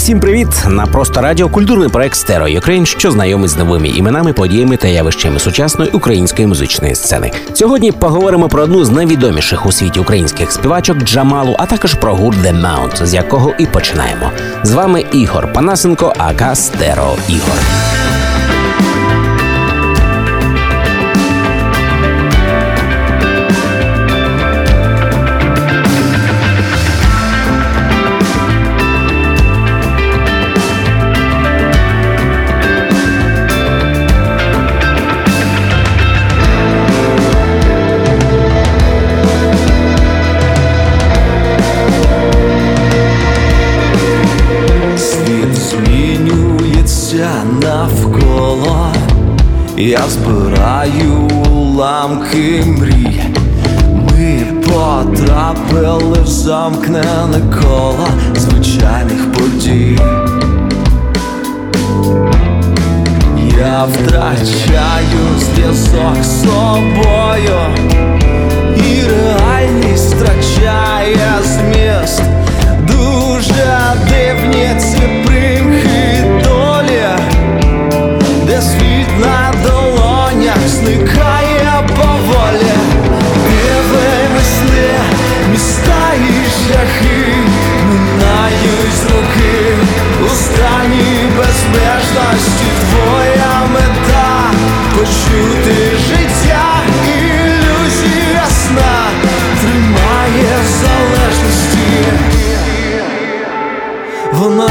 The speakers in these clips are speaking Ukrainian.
Всім привіт! На просто радіо культурний проект Stereo Ukraine, що знайомить з новими іменами, подіями та явищами сучасної української музичної сцени. Сьогодні поговоримо про одну з найвідоміших у світі українських співачок Джамалу, а також про гурт The Mount, з якого і починаємо. З вами Ігор Панасенко, ака Стеро Ігор. я збираю уламки мрій. Ми потрапили в замкнене коло звичайних подій. Я втрачаю зв'язок з собою, і реальність втрачає зміст. Дуже дивні ці Вона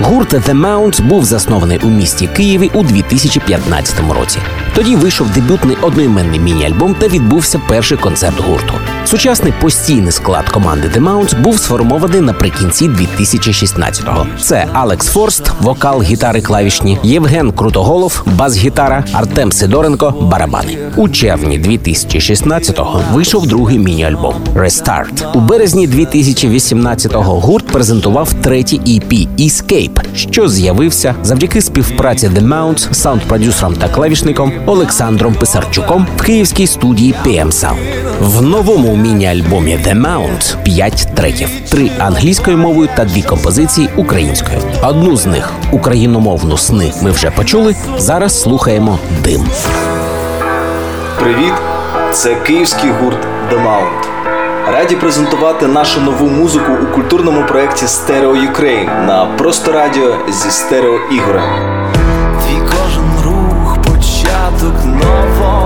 Гурт The Mount був заснований у місті Києві у 2015 році. Тоді вийшов дебютний одноіменний міні-альбом та відбувся перший концерт гурту. Сучасний постійний склад команди The Mount був сформований наприкінці 2016-го. Це Алекс Форст, вокал, гітари, клавішні, Євген Крутоголов, бас-гітара, Артем Сидоренко, барабани. У червні 2016-го вийшов другий міні-альбом Restart. У березні 2018-го гурт презентував третій EP Escape, що з'явився завдяки співпраці The Mount, саунд-продюсером та клавішником Олександром Писарчуком в київській студії PM Sound. В новому міні-альбомі The Mount 5 треків, три англійською мовою та дві композиції українською. Одну з них україномовну сни ми вже почули. Зараз слухаємо дим. Привіт! Це київський гурт The Mount. Раді презентувати нашу нову музику у культурному проєкті Stereo Ukraine на просто радіо зі стерео ігорем. on fall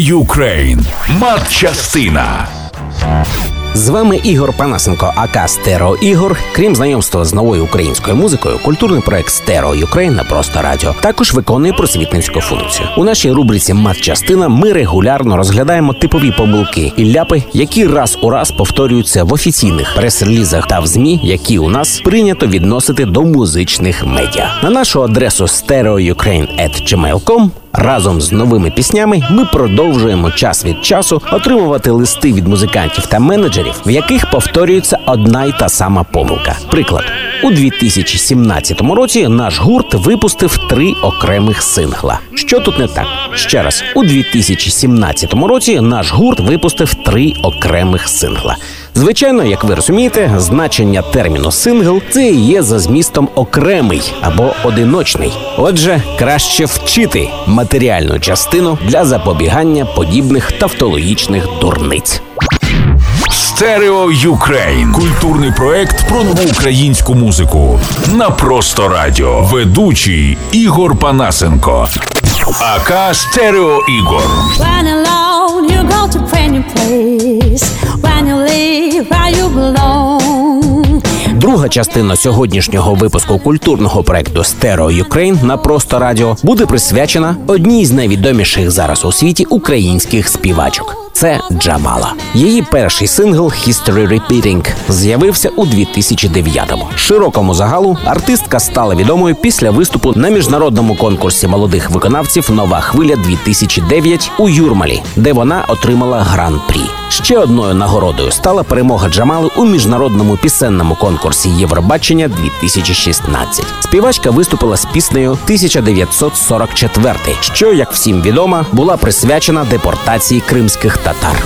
Ukraine. Матчастина. З вами Ігор Панасенко, AKA Стерео Ігор. Крім знайомства з новою українською музикою, культурний проект Stereo Ukraine на просто радіо також виконує просвітницьку функцію. У нашій рубриці Матчастина ми регулярно розглядаємо типові помилки і ляпи, які раз у раз повторюються в офіційних прес-релізах та в ЗМІ, які у нас прийнято відносити до музичних медіа. На нашу адресу stereoukraine.gmail.com Разом з новими піснями ми продовжуємо час від часу отримувати листи від музикантів та менеджерів, в яких повторюється одна й та сама помилка. Приклад. У 2017 році наш гурт випустив три окремих сингла. Що тут не так? Ще раз, у 2017 році наш гурт випустив три окремих сингла. Звичайно, як ви розумієте, значення терміну сингл це і є за змістом окремий або одиночний. Отже, краще вчити матеріальну частину для запобігання подібних тавтологічних дурниць. Stereo Ukraine. Культурний проект про нову українську музику. На просто радіо. Ведучий Ігор Панасенко. AKA Стерео Ігор. Друга частина сьогоднішнього випуску культурного проекту Stereo Ukraine на просто радіо буде присвячена одній з найвідоміших зараз у світі українських співачок. Це Джамала. Її перший сингл «History Repeating» з'явився у 2009-му. Широкому загалу артистка стала відомою після виступу на міжнародному конкурсі молодих виконавців Нова хвиля 2009 у Юрмалі, де вона отримала гран-прі. Ще одною нагородою стала перемога Джамали у міжнародному пісенному конкурсі Євробачення 2016. Співачка виступила з піснею 1944, що, як всім відомо, була присвячена депортації кримських татар.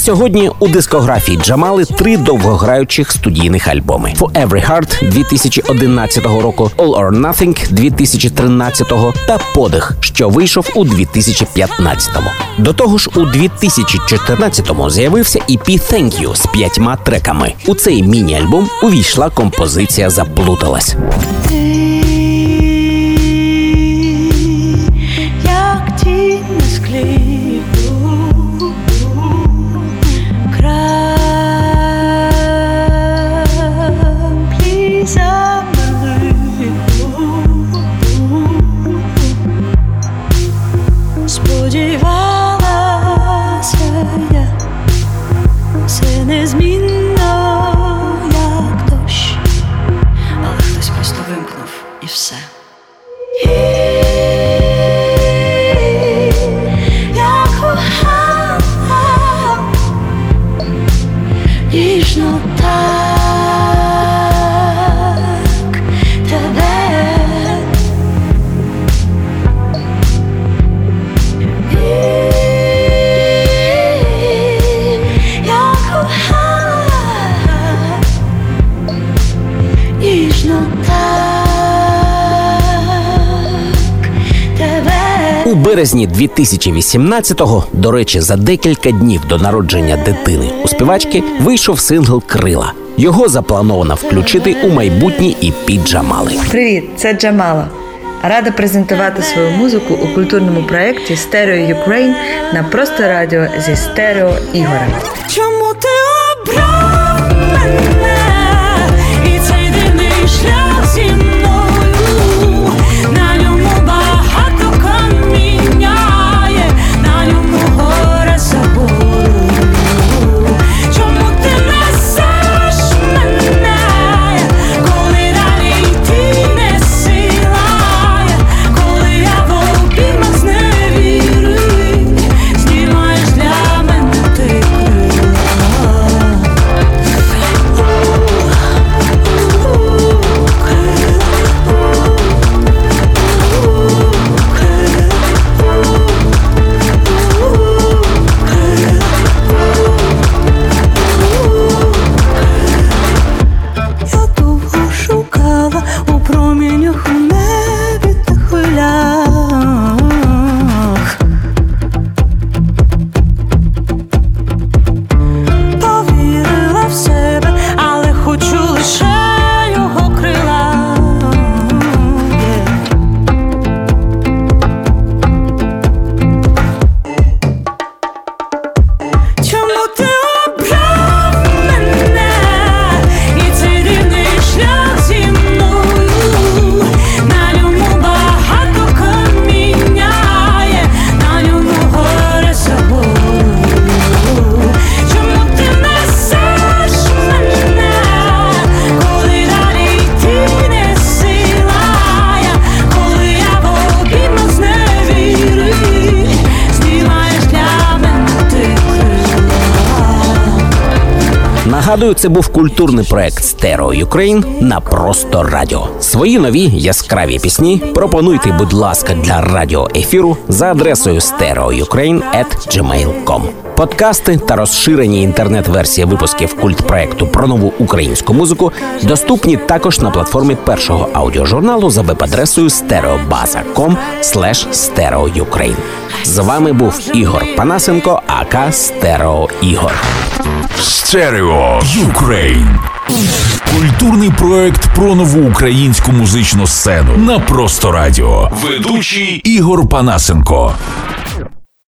Сьогодні у дискографії Джамали три довгограючих студійних альбоми: For Every Heart 2011 року, All or Nothing 2013 та Подих, що вийшов у 2015-му. До того ж, у 2014-му з'явився EP Thank You з п'ятьма треками. У цей міні-альбом увійшла композиція Заплуталась. So. Березні 2018-го, до речі, за декілька днів до народження дитини у співачки вийшов сингл Крила. Його заплановано включити у майбутній іпі Джамали. Привіт, це Джамала. Рада презентувати свою музику у культурному проєкті Stereo Ukraine на просто радіо зі стерео Ігорем. Чому ти Нагадую, це був культурний проект Stereo Ukraine на просто радіо. Свої нові яскраві пісні пропонуйте, будь ласка, для радіоефіру за адресою stereoukraine.gmail.com. Подкасти та розширені інтернет-версії випусків культпроекту про нову українську музику доступні також на платформі першого аудіожурналу за веб-адресою stereobaza.com stereoukraine. З вами був Ігор Панасенко, АК Стерео Ігор. Stereo Ukraine. Культурний проект про нову українську музичну сцену на просто радіо. Ведучий Ігор Панасенко.